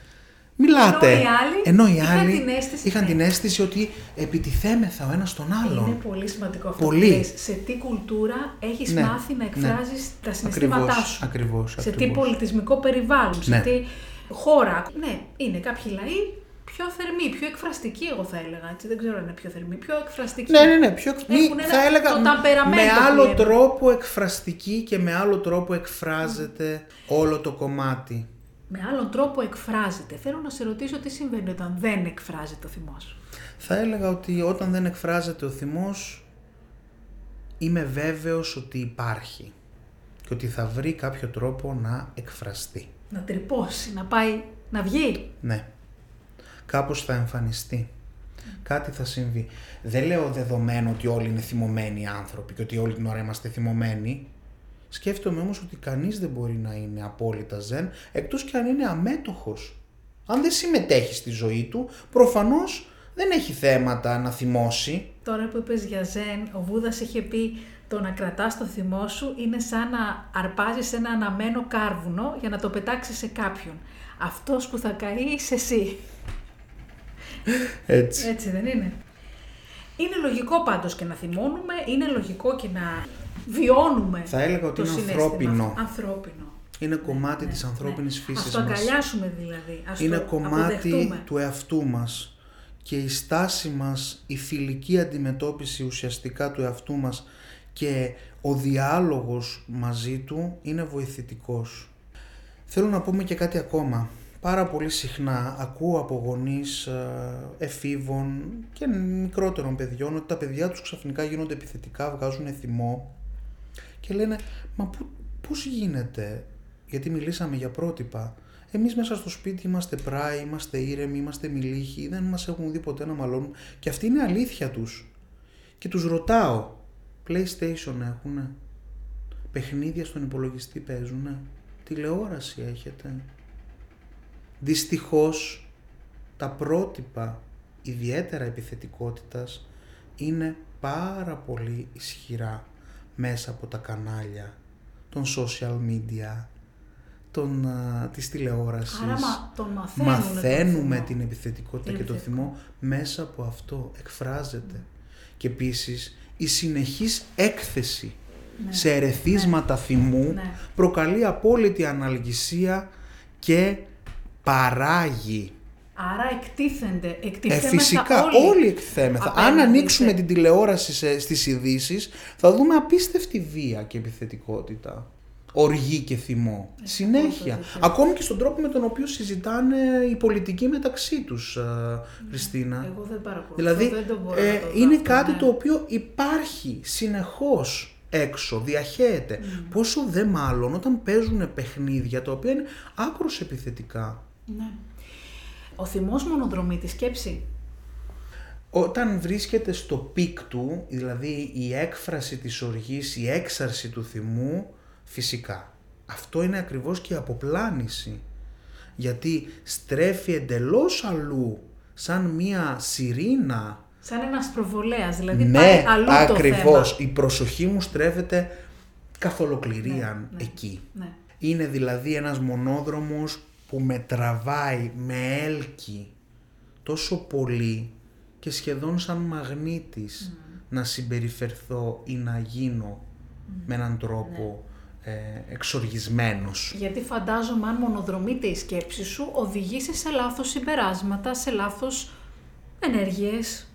Μιλάτε. Ενώ οι άλλοι Ενώ οι είχαν άλλοι την αίσθηση, είχαν ναι. την αίσθηση ότι επιτιθέμεθα ο ένας τον άλλον. Είναι πολύ σημαντικό αυτό Πολύ. που λες. Σε τι κουλτούρα έχεις Ναι, μάθει να ναι. εκφράζεις τα συναισθήματά Ακριβώς, σου; ακριβώς, Σε τι ακριβώς. πολιτισμικό περιβάλλον, σε Ναι. τι χώρα. Ναι, είναι κάποιοι λαοί πιο θερμοί, πιο εκφραστικοί εγώ θα έλεγα. Έτσι. Δεν ξέρω αν είναι πιο θερμοί, πιο εκφραστικοί. Ναι, ναι, ναι. Πιο, εκ- μη- Έχουν ένα- θα έλεγα το ταμπεραμέντο με που άλλο λέμε. τρόπο εκφραστική και με άλλο τρόπο εκφράζεται όλο το κομμάτι. Με άλλον τρόπο εκφράζεται. Θέλω να σε ρωτήσω τι συμβαίνει όταν δεν εκφράζεται ο θυμός. Θα έλεγα ότι όταν δεν εκφράζεται ο θυμός είμαι βέβαιος ότι υπάρχει και ότι θα βρει κάποιο τρόπο να εκφραστεί. Να τρυπώσει, να πάει, να βγει. Ναι. Κάπως θα εμφανιστεί. Κάτι θα συμβεί. Δεν λέω δεδομένο ότι όλοι είναι θυμωμένοι άνθρωποι και ότι όλη την ώρα είμαστε θυμωμένοι. Σκέφτομαι όμως ότι κανείς δεν μπορεί να είναι απόλυτα ζεν, εκτός και αν είναι αμέτωχος. Αν δεν συμμετέχει στη ζωή του, προφανώς δεν έχει θέματα να θυμώσει. Τώρα που είπες για ζεν, ο Βούδας είχε πει το να κρατάς το θυμό σου είναι σαν να αρπάζεις ένα αναμένο κάρβουνο για να το πετάξεις σε κάποιον. Αυτός που θα καεί είσαι εσύ. Έτσι. Έτσι δεν είναι. Είναι λογικό πάντως και να θυμώνουμε, είναι λογικό και να βιώνουμε Θα έλεγα ότι το είναι συναίσθημα ανθρώπινο. αυτό. Ανθρώπινο. Είναι κομμάτι Ναι, της ναι, ανθρώπινης ναι. φύσης Ας το μας. αγκαλιάσουμε δηλαδή. Ας είναι το κομμάτι αποδεχτούμε. του εαυτού μας και η στάση μας, η φιλική αντιμετώπιση ουσιαστικά του εαυτού μας και ο διάλογος μαζί του είναι βοηθητικός. Θέλω να πούμε και κάτι ακόμα. Πάρα πολύ συχνά ακούω από γονείς ε, εφήβων και μικρότερων παιδιών ότι τα παιδιά τους ξαφνικά γίνονται επιθετικά, βγάζουν θυμό και λένε «Μα πού, πώς γίνεται» γιατί μιλήσαμε για πρότυπα. Εμείς μέσα στο σπίτι είμαστε πράοι, είμαστε ήρεμοι, είμαστε μιλήχοι, δεν μας έχουν δει ποτέ να μαλώνουν και αυτή είναι η αλήθεια τους. Και τους ρωτάω, PlayStation έχουνε, παιχνίδια στον υπολογιστή παίζουνε, τηλεόραση έχετε; Δυστυχώς τα πρότυπα ιδιαίτερα επιθετικότητας είναι πάρα πολύ ισχυρά μέσα από τα κανάλια των social media, των, α, της τηλεόρασης. Άρα μα, τον μαθαίνουμε. Μαθαίνουμε τον την θυμό. επιθετικότητα Την και το επιθετικότητα. θυμό μέσα από αυτό. Εκφράζεται. Και επίσης η συνεχής έκθεση Ναι. σε ερεθίσματα θυμού Ναι. προκαλεί απόλυτη αναλγησία και παράγει. Άρα εκτίθενται, Ε, εκτιθέμεθα φυσικά, όλοι. όλοι εκτιθέμεθα. Αν απέναντι ανοίξουμε σε- την τηλεόραση σε, στις ειδήσεις, θα δούμε απίστευτη βία και επιθετικότητα. Οργή και θυμό. Συνέχεια. το δείτε. Ακόμη και στον τρόπο με τον οποίο συζητάνε οι πολιτικοί μεταξύ τους, α, Χριστίνα. Εγώ δεν παρακολουθώ. Δηλαδή, δεν το μπορώ ε, να το δω είναι αυτό, κάτι ναι. το οποίο υπάρχει συνεχώς έξω, διαχέεται. Πόσο δε μάλλον όταν παίζουν παιχνίδια τα οποία είναι άκρως επιθετικά. Ναι. Ο θυμός μονοδρομεί τη σκέψη. Όταν βρίσκεται στο peak του, δηλαδή η έκφραση της οργής, η έξαρση του θυμού, φυσικά. Αυτό είναι ακριβώς και η αποπλάνηση. Γιατί στρέφει εντελώς αλλού, σαν μία σειρήνα Σαν ένας προβολέας, δηλαδή ναι, πάει αλλού το ακριβώς. θέμα. Η προσοχή μου στρέφεται καθ' ολοκληρίαν Ναι, ναι. εκεί. Ναι. Είναι δηλαδή ένας μονόδρομος που με τραβάει, με έλκει τόσο πολύ και σχεδόν σαν μαγνήτης να συμπεριφερθώ ή να γίνω με έναν τρόπο Ναι. ε, εξοργισμένος. Γιατί φαντάζομαι αν μονοδρομείται η σκέψης σου, οδηγήσει σε λάθος συμπεράσματα, σε λάθος ενέργειες.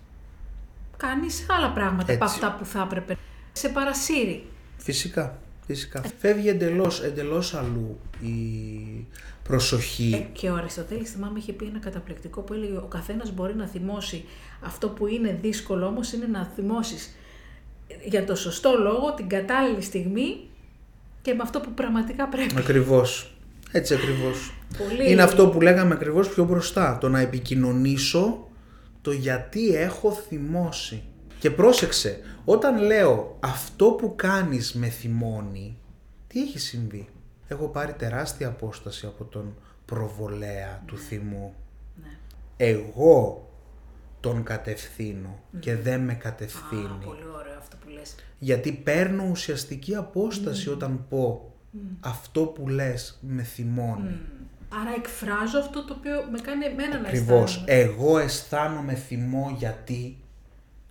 Κάνεις άλλα πράγματα από Έτσι. αυτά που θα έπρεπε. Σε παρασύρει. Φυσικά, φυσικά. Φεύγει εντελώς, εντελώς αλλού η προσοχή. Ε, και ο Αριστοτέλης θυμάμαι είχε πει ένα καταπληκτικό που έλεγε ο καθένας μπορεί να θυμώσει αυτό που είναι δύσκολο όμως είναι να θυμώσεις για το σωστό λόγο, την κατάλληλη στιγμή και με αυτό που πραγματικά πρέπει. Ακριβώς. Έτσι ακριβώς. Πολύ... Είναι αυτό που λέγαμε ακριβώς πιο μπροστά. Το να επικοινωνήσω το γιατί έχω θυμώσει. Και πρόσεξε, όταν λέω αυτό που κάνεις με θυμώνει, τι έχει συμβεί; Έχω πάρει τεράστια απόσταση από τον προβολέα του θυμού. Ναι. Εγώ τον κατευθύνω και δεν με κατευθύνει. Α, πολύ ωραίο αυτό που λες. Γιατί παίρνω ουσιαστική απόσταση όταν πω αυτό που λες με θυμώνει. Άρα εκφράζω αυτό το οποίο με κάνει εμένα να Ακριβώς. αισθάνομαι. Εγώ αισθάνομαι θυμό γιατί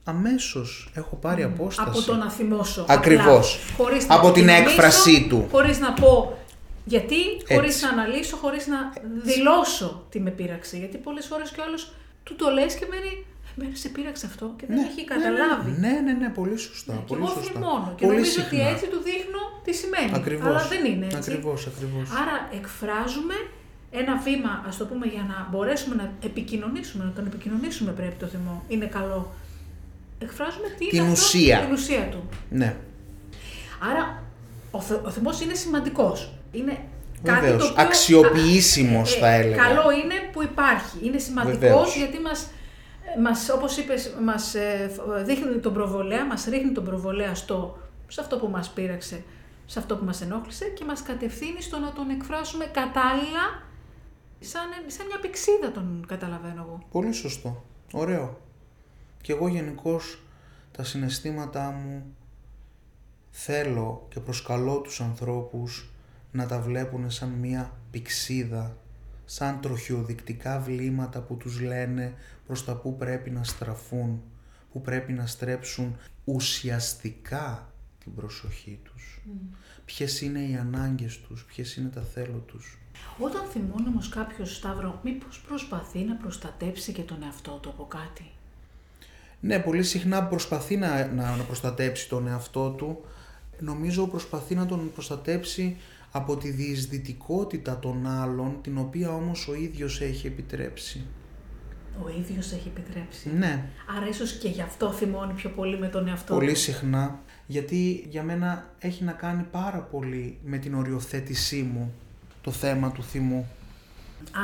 αμέσως έχω πάρει απόσταση. Από το να θυμώσω. Ακριβώς. απλά, χωρίς να Από την επικοινωνήσω, έκφρασή του. Χωρίς να πω γιατί, χωρίς Έτσι. να αναλύσω, χωρίς να δηλώσω τι με πείραξε. Γιατί πολλές φορές και ο άλλος του το λες και μένει, εμένα σε πείραξε αυτό και δεν έχει καταλάβει. Ναι, ναι, ναι, ναι, πολύ σωστά. Και πολύ εγώ σωστά. θυμώνω και πολύ νομίζω συχνά. ότι έτσι του δείχνω τι σημαίνει. Ακριβώς. Αλλά δεν είναι έτσι. Ακριβώς, ακριβώς. Άρα εκφράζουμε ένα βήμα, ας το πούμε, για να μπορέσουμε να επικοινωνήσουμε, να τον επικοινωνήσουμε πρέπει το θυμό. Είναι καλό. Εκφράζουμε τι Την είναι αυτό, ουσία. την ουσία του. Ναι. Άρα ο, θε, ο θυμός είναι σημαντικός. Είναι κάτι Βεβαίως. το οποίο... Αξιοποιήσιμος, α, θα έλεγα. Καλό είναι που υπάρχει. Είναι σημαντικός Βεβαίως. γιατί μας, μας, όπως είπες, μας ε, φ- δείχνει τον προβολέα, μας ρίχνει τον προβολέα στο, σε αυτό που μας πείραξε, σε αυτό που μας ενόχλησε και μας κατευθύνει στο να τον εκφράσουμε κατάλληλα σαν, σαν μια πηξίδα τον καταλαβαίνω εγώ. Πολύ σωστό. Ωραίο. Και εγώ γενικώς τα συναισθήματά μου θέλω και προσκαλώ τους ανθρώπους να τα βλέπουν σαν μία πηξίδα, σαν τροχιοδεικτικά βλήματα που τους λένε προς τα που πρέπει να στραφούν, που πρέπει να στρέψουν ουσιαστικά την προσοχή τους. Ποιες είναι οι ανάγκες τους, ποιες είναι τα θέλω τους. Όταν θυμώνει όμως κάποιος Σταύρο, μήπως προσπαθεί να προστατέψει και τον εαυτό του από κάτι; Ναι, πολύ συχνά προσπαθεί να, να, να προστατέψει τον εαυτό του. Νομίζω προσπαθεί να τον προστατέψει από τη διεισδυτικότητα των άλλων, την οποία όμως ο ίδιος έχει επιτρέψει. Ο ίδιος έχει επιτρέψει. Ναι, Άρα ίσως και γι' αυτό θυμώνει πιο πολύ με τον εαυτό πολύ του. συχνά, γιατί για μένα έχει να κάνει πάρα πολύ με την οριοθέτησή μου το θέμα του θυμού.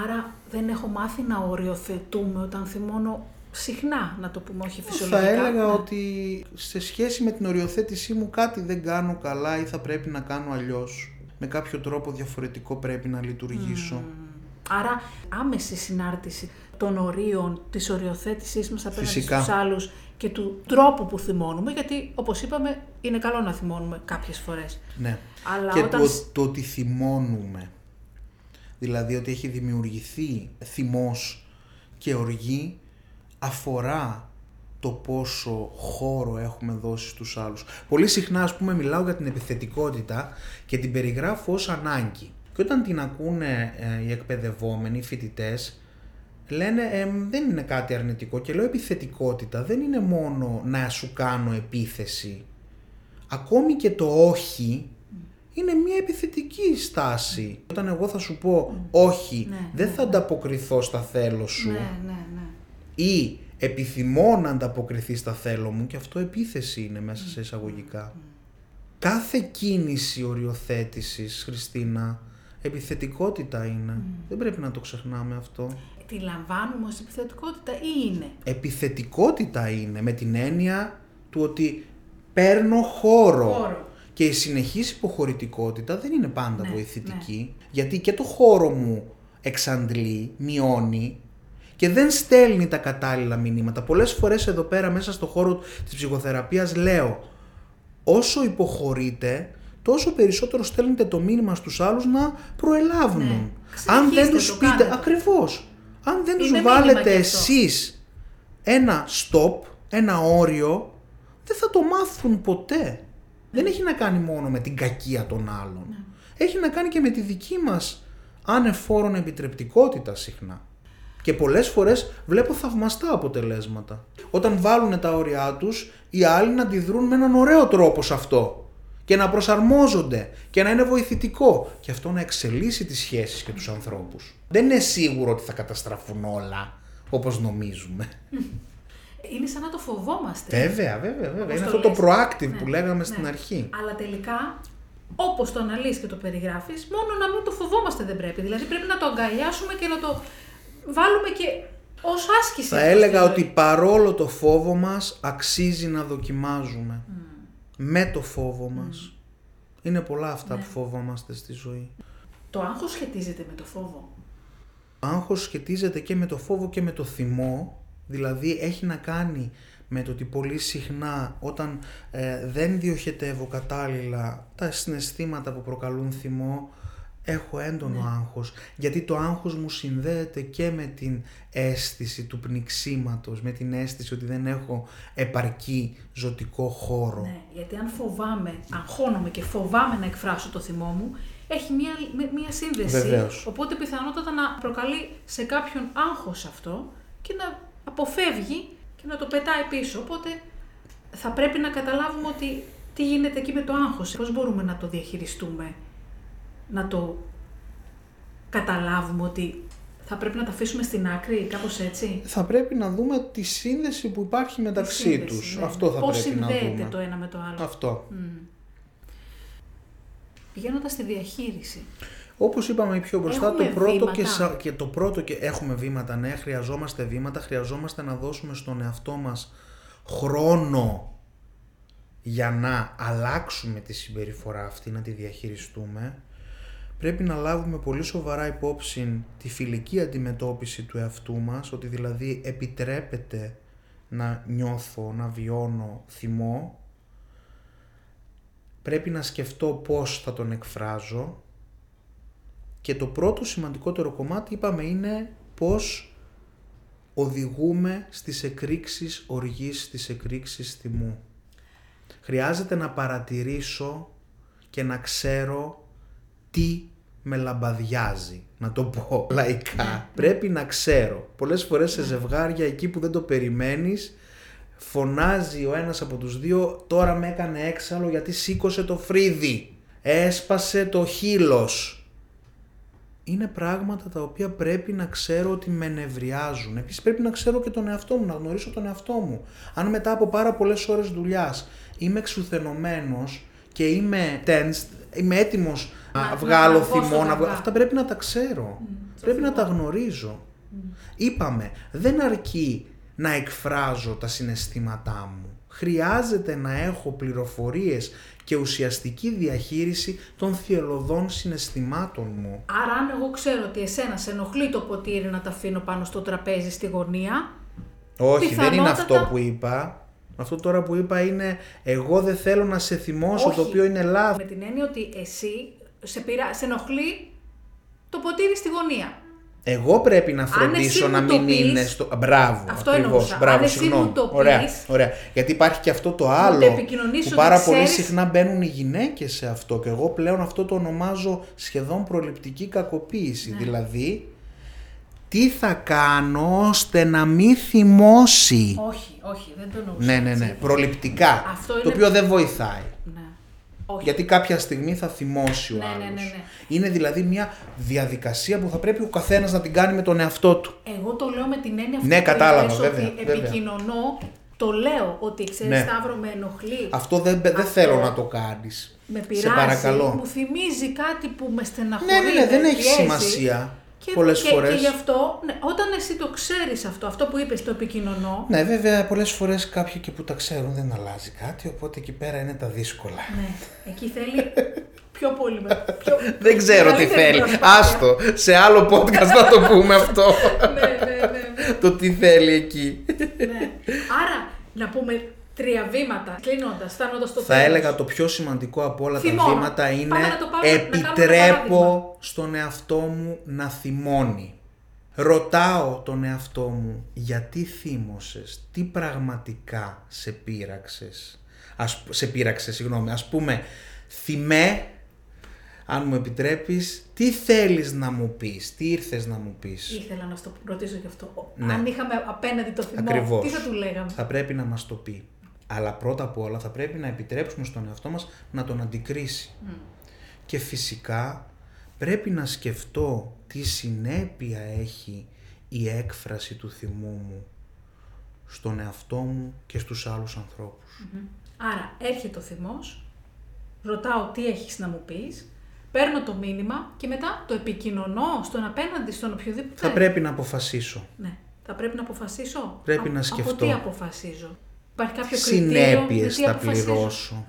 Άρα δεν έχω μάθει να οριοθετούμε όταν θυμώνω συχνά, να το πούμε, όχι φυσιολογικά. Θα έλεγα Ναι. ότι σε σχέση με την οριοθέτησή μου κάτι δεν κάνω καλά ή θα πρέπει να κάνω αλλιώς. Με κάποιο τρόπο διαφορετικό πρέπει να λειτουργήσω. Άρα, άμεση συνάρτηση των ορίων, της οριοθέτησής μας απέναντι Φυσικά. στους άλλους και του τρόπου που θυμώνουμε, γιατί, όπως είπαμε, είναι καλό να θυμώνουμε κάποιες φορές. Ναι. Αλλά και όταν... το, το ότι θυμώνουμε. Δηλαδή ότι έχει δημιουργηθεί θυμός και οργή αφορά το πόσο χώρο έχουμε δώσει στους άλλους. Πολύ συχνά ας πούμε μιλάω για την επιθετικότητα και την περιγράφω ως ανάγκη. Και όταν την ακούνε ε, οι εκπαιδευόμενοι, οι φοιτητές, λένε «Εμ, δεν είναι κάτι αρνητικό και λέω επιθετικότητα δεν είναι μόνο να σου κάνω επίθεση. Ακόμη και το όχι είναι μια επιθετική στάση. Όταν εγώ θα σου πω όχι, Ναι, δεν ναι, θα ανταποκριθώ στα θέλω σου Ναι, ναι, ναι. ή επιθυμώ να ανταποκριθεί στα θέλω μου και αυτό επίθεση είναι μέσα σε εισαγωγικά. Κάθε κίνηση οριοθέτησης, Χριστίνα, επιθετικότητα είναι. Δεν πρέπει να το ξεχνάμε αυτό. Τη λαμβάνουμε ως επιθετικότητα ή είναι; Επιθετικότητα είναι με την έννοια του ότι παίρνω χώρο. Χώρο. Και η συνεχής υποχωρητικότητα δεν είναι πάντα Ναι, βοηθητική, γιατί και το χώρο μου εξαντλεί, μειώνει και δεν στέλνει τα κατάλληλα μηνύματα. Πολλές φορές εδώ πέρα μέσα στο χώρο της ψυχοθεραπείας λέω όσο υποχωρείτε τόσο περισσότερο στέλνετε το μήνυμα στους άλλους να προελάβουν. Ναι. Αν δεν Συνεχίστε, τους το πείτε, κάνετε. ακριβώς, αν δεν τους Είναι μήνυμα βάλετε και αυτό. εσείς ένα stop, ένα όριο, δεν θα το μάθουν ποτέ. Δεν έχει να κάνει μόνο με την κακία των άλλων. Ναι. Έχει να κάνει και με τη δική μας ανεφόρον επιτρεπτικότητα συχνά. Και πολλές φορές βλέπω θαυμαστά αποτελέσματα. Όταν βάλουν τα όρια τους, οι άλλοι να αντιδρούν με έναν ωραίο τρόπο σε αυτό. Και να προσαρμόζονται και να είναι βοηθητικό. Και αυτό να εξελίσσει τις σχέσεις και τους ανθρώπους. Δεν είναι σίγουρο ότι θα καταστραφούν όλα όπως νομίζουμε. <laughs> Είναι σαν να το φοβόμαστε. Βέβαια, βέβαια, βέβαια. Όπως Είναι το αυτό το λες. proactive Ναι, που λέγαμε ναι. στην αρχή. Αλλά τελικά, όπως το αναλύεις και το περιγράφεις, μόνο να μην το φοβόμαστε δεν πρέπει. Δηλαδή πρέπει να το αγκαλιάσουμε και να το βάλουμε και ως άσκηση. Θα αυτό έλεγα στη ότι ζωή. παρόλο το φόβο μας αξίζει να δοκιμάζουμε. Με το φόβο μας. Είναι πολλά αυτά Ναι. που φοβόμαστε στη ζωή. Το άγχος σχετίζεται με το φόβο. Άγχος σχετίζεται και με το φόβο και με το θυμό. Δηλαδή έχει να κάνει με το ότι πολύ συχνά όταν ε, δεν διοχετεύω κατάλληλα τα συναισθήματα που προκαλούν θυμό έχω έντονο Ναι. άγχος. Γιατί το άγχος μου συνδέεται και με την αίσθηση του πνιξίματος, με την αίσθηση ότι δεν έχω επαρκή ζωτικό χώρο. Ναι, γιατί αν φοβάμαι, αγχώνομαι και φοβάμαι να εκφράσω το θυμό μου, έχει μία, με- μία σύνδεση. Βεβαίως. Οπότε πιθανότατα να προκαλεί σε κάποιον άγχος αυτό και να αποφεύγει και να το πετάει πίσω. Οπότε θα πρέπει να καταλάβουμε ότι τι γίνεται εκεί με το άγχος, πώς μπορούμε να το διαχειριστούμε, να το καταλάβουμε ότι θα πρέπει να τα αφήσουμε στην άκρη, κάπως έτσι; Θα πρέπει να δούμε τη σύνδεση που υπάρχει μεταξύ Σύνδεση, τους. ναι. Αυτό θα Πώς πρέπει να συνδέεται δούμε. το ένα με το άλλο. Αυτό. Πηγαίνοντας στη διαχείριση. Όπως είπαμε πιο μπροστά, Έχουμε το πρώτο και, βήματα. σα- και το πρώτο και έχουμε βήματα, ναι, χρειαζόμαστε βήματα, χρειαζόμαστε να δώσουμε στον εαυτό μας χρόνο για να αλλάξουμε τη συμπεριφορά αυτή, να τη διαχειριστούμε. Πρέπει να λάβουμε πολύ σοβαρά υπόψη τη φιλική αντιμετώπιση του εαυτού μας, ότι δηλαδή επιτρέπεται να νιώθω, να βιώνω θυμό. Πρέπει να σκεφτώ πώς θα τον εκφράζω, και το πρώτο σημαντικότερο κομμάτι είπαμε είναι πώς οδηγούμε στις εκρήξεις οργής, στις εκρήξεις θυμού. Χρειάζεται να παρατηρήσω και να ξέρω τι με λαμπαδιάζει, να το πω λαϊκά. Πρέπει να ξέρω. Πολλές φορές σε ζευγάρια εκεί που δεν το περιμένεις φωνάζει ο ένας από τους δύο τώρα με έκανε έξαλλο γιατί σήκωσε το φρύδι, έσπασε το χείλος είναι πράγματα τα οποία πρέπει να ξέρω ότι με νευριάζουν. Επίσης πρέπει να ξέρω και τον εαυτό μου, να γνωρίσω τον εαυτό μου. Αν μετά από πάρα πολλές ώρες δουλειάς είμαι εξουθενωμένος και είμαι tensed, είμαι έτοιμος να, Να- να βγάλω τα βγω στο θυμό, να... βγα- γαμπά. αυτά πρέπει να τα ξέρω. το πρέπει να θυμό. τα γνωρίζω. Είπαμε, δεν αρκεί να εκφράζω τα συναισθήματά μου. Χρειάζεται να έχω πληροφορίες και ουσιαστική διαχείριση των θυελωδών συναισθημάτων μου. Άρα αν εγώ ξέρω ότι εσένα σε ενοχλεί το ποτήρι να τα αφήνω πάνω στο τραπέζι στη γωνία, Όχι, δεν είναι Πιθανότατα- αυτό που είπα. Αυτό τώρα που είπα είναι εγώ δεν θέλω να σε θυμώσω Όχι. το οποίο είναι λάθος. με την έννοια ότι εσύ σε, πειρα... σε ενοχλεί το ποτήρι στη γωνία. Εγώ πρέπει να εσύ φροντίσω μου να το μην πεις- είναι στο. Α, Μπράβο. Αυτό ακριβώς, εννοούσα. Μπράβο, Αν εσύ συγγνώμη. μου το ωραία, πεις, ωραία. Γιατί υπάρχει και αυτό το το άλλο επικοινωνήσω που ότι πάρα πολύ ξέρεις- συχνά μπαίνουν οι γυναίκες σε αυτό. Και εγώ πλέον αυτό το ονομάζω σχεδόν προληπτική κακοποίηση. Ναι. Δηλαδή, τι θα κάνω ώστε να μην θυμώσει. Όχι, όχι, δεν το εννοούσα. Ναι, ναι, ναι. έτσι. Προληπτικά. Αυτό Το είναι- οποίο δεν βοηθάει. Ναι. Όχι. Γιατί κάποια στιγμή θα θυμώσει ο Ναι, ναι, άλλος. ναι, ναι. Είναι δηλαδή μια διαδικασία που θα πρέπει ο καθένας να την κάνει με τον εαυτό του. Εγώ το λέω με την έννοια αυτή Ναι, που κατάλαβα, είπες, βέβαια, ότι βέβαια. επικοινωνώ, το λέω ότι ξέρεις Ναι. Σταύρο με ενοχλεί. Αυτό δεν, δεν Αυτό θέλω να το κάνεις. Με Σε πειράζει, παρακαλώ. μου θυμίζει κάτι που με στεναχωρεί. Ναι, ναι, ναι, με δεν έχει πιέζει. σημασία Και, πολλές και, φορές. Και γι' αυτό, ναι, όταν εσύ το ξέρεις αυτό, αυτό που είπες, το επικοινωνώ, Ναι, βέβαια πολλές φορές κάποιοι και που τα ξέρουν δεν αλλάζει κάτι, οπότε εκεί πέρα είναι τα δύσκολα. ναι, εκεί θέλει πιο πολύ. με- Πιο, <laughs> Δεν ξέρω τι μεγαλύτερη θέλει. προσπάθεια. Άστο, σε άλλο podcast θα το πούμε αυτό. <laughs> ναι, ναι, ναι, ναι. το τι θέλει εκεί. ναι. Άρα, να πούμε τρία βήματα, κλείνοντας, φτάνοντας στο Θα τέλος. έλεγα το πιο σημαντικό από όλα Θυμώνω. τα βήματα είναι Πάμε να το πάμε- να κάνουμε ένα επιτρέπω παράδειγμα. στον εαυτό μου να θυμώνει. Ρωτάω τον εαυτό μου γιατί θύμωσες, τι πραγματικά σε πείραξες, ας, σε πείραξες, συγγνώμη, ας πούμε θυμέ, αν μου επιτρέπεις, τι θέλεις να μου πεις, τι ήρθες να μου πεις; Ήθελα να στο ρωτήσω γι' αυτό. Ναι. Αν είχαμε απέναντι το θυμό, Ακριβώς. τι θα του λέγαμε; Θα πρέπει να μας το πει. Αλλά πρώτα απ' όλα θα πρέπει να επιτρέψουμε στον εαυτό μας να τον αντικρίσει. Και φυσικά πρέπει να σκεφτώ τι συνέπεια έχει η έκφραση του θυμού μου στον εαυτό μου και στους άλλους ανθρώπους. Άρα έρχεται ο θυμός, ρωτάω τι έχεις να μου πεις, παίρνω το μήνυμα και μετά το επικοινωνώ στον απέναντι, στον οποιοδήποτε. Θα πρέπει να αποφασίσω. Ναι. Θα πρέπει να αποφασίσω; Πρέπει Α- να σκεφτώ. Από τι αποφασίζω; Υπάρχει κάποιο Τι κριτήριο συνέπειες γιατί θα αποφασίζω. πληρώσω.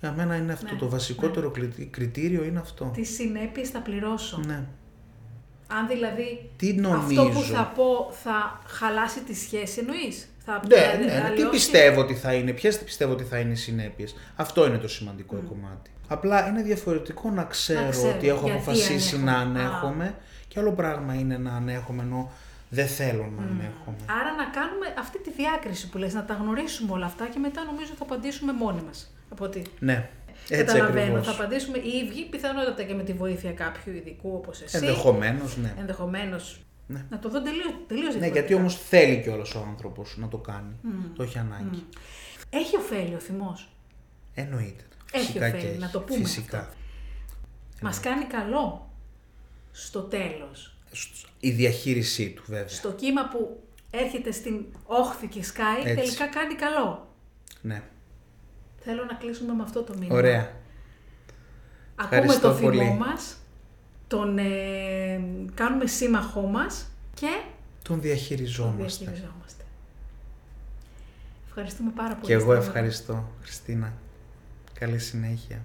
Για μένα είναι αυτό Ναι, το βασικότερο κλητι- κριτήριο είναι αυτό. Τι συνέπειες θα πληρώσω. Ναι. Αν δηλαδή Τι αυτό νομίζω. που θα πω θα χαλάσει τη σχέση εννοείς; Θα Ναι, θα ναι, ναι. Τι αλλοιώσει; πιστεύω ότι θα είναι, ποιες πιστεύω ότι θα είναι οι συνέπειες; Αυτό είναι το σημαντικό κομμάτι. Απλά είναι διαφορετικό να ξέρω, ξέρω ότι έχω γιατί αποφασίσει να ανέχομαι. Α. ανέχομαι και άλλο πράγμα είναι να ανέχομαι ενώ δεν θέλω να ανέχομαι. Άρα να κάνουμε αυτή τη διάκριση που λες, να τα γνωρίσουμε όλα αυτά και μετά νομίζω θα απαντήσουμε μόνοι μας. Από ότι Ναι, έτσι καταλαβαίνω, ακριβώς. θα απαντήσουμε οι ίδιοι, πιθανότατα και με τη βοήθεια κάποιου ειδικού όπως εσύ. Ενδεχομένως, ναι. Ενδεχομένως. Ναι. Να το δω τελείως, τελείως Ναι, διαφορετικά. γιατί όμως θέλει κιόλας ο άνθρωπος να το κάνει. Το έχει ανάγκη. Έχει ωφέλη ο θυμός. Εννοείται. Έχει Φυσικά και ωφέλη, έχει. να το πούμε Φυσικά. αυτό. Μας κάνει καλό στο τέλος. Σ- Η διαχείρισή του βέβαια. Στο κύμα που έρχεται στην όχθη και σκάει, Έτσι. τελικά κάνει καλό. Ναι. Θέλω να κλείσουμε με αυτό το μήνυμα. Ωραία. Ακούμε Ευχαριστώ το θυμό πολύ. μας, τον ε, κάνουμε σύμμαχό μας και Τον τον διαχειριζόμαστε. διαχειριζόμαστε. Ευχαριστούμε πάρα πολύ. Και εγώ Σταύρο. ευχαριστώ, Χριστίνα. Καλή συνέχεια.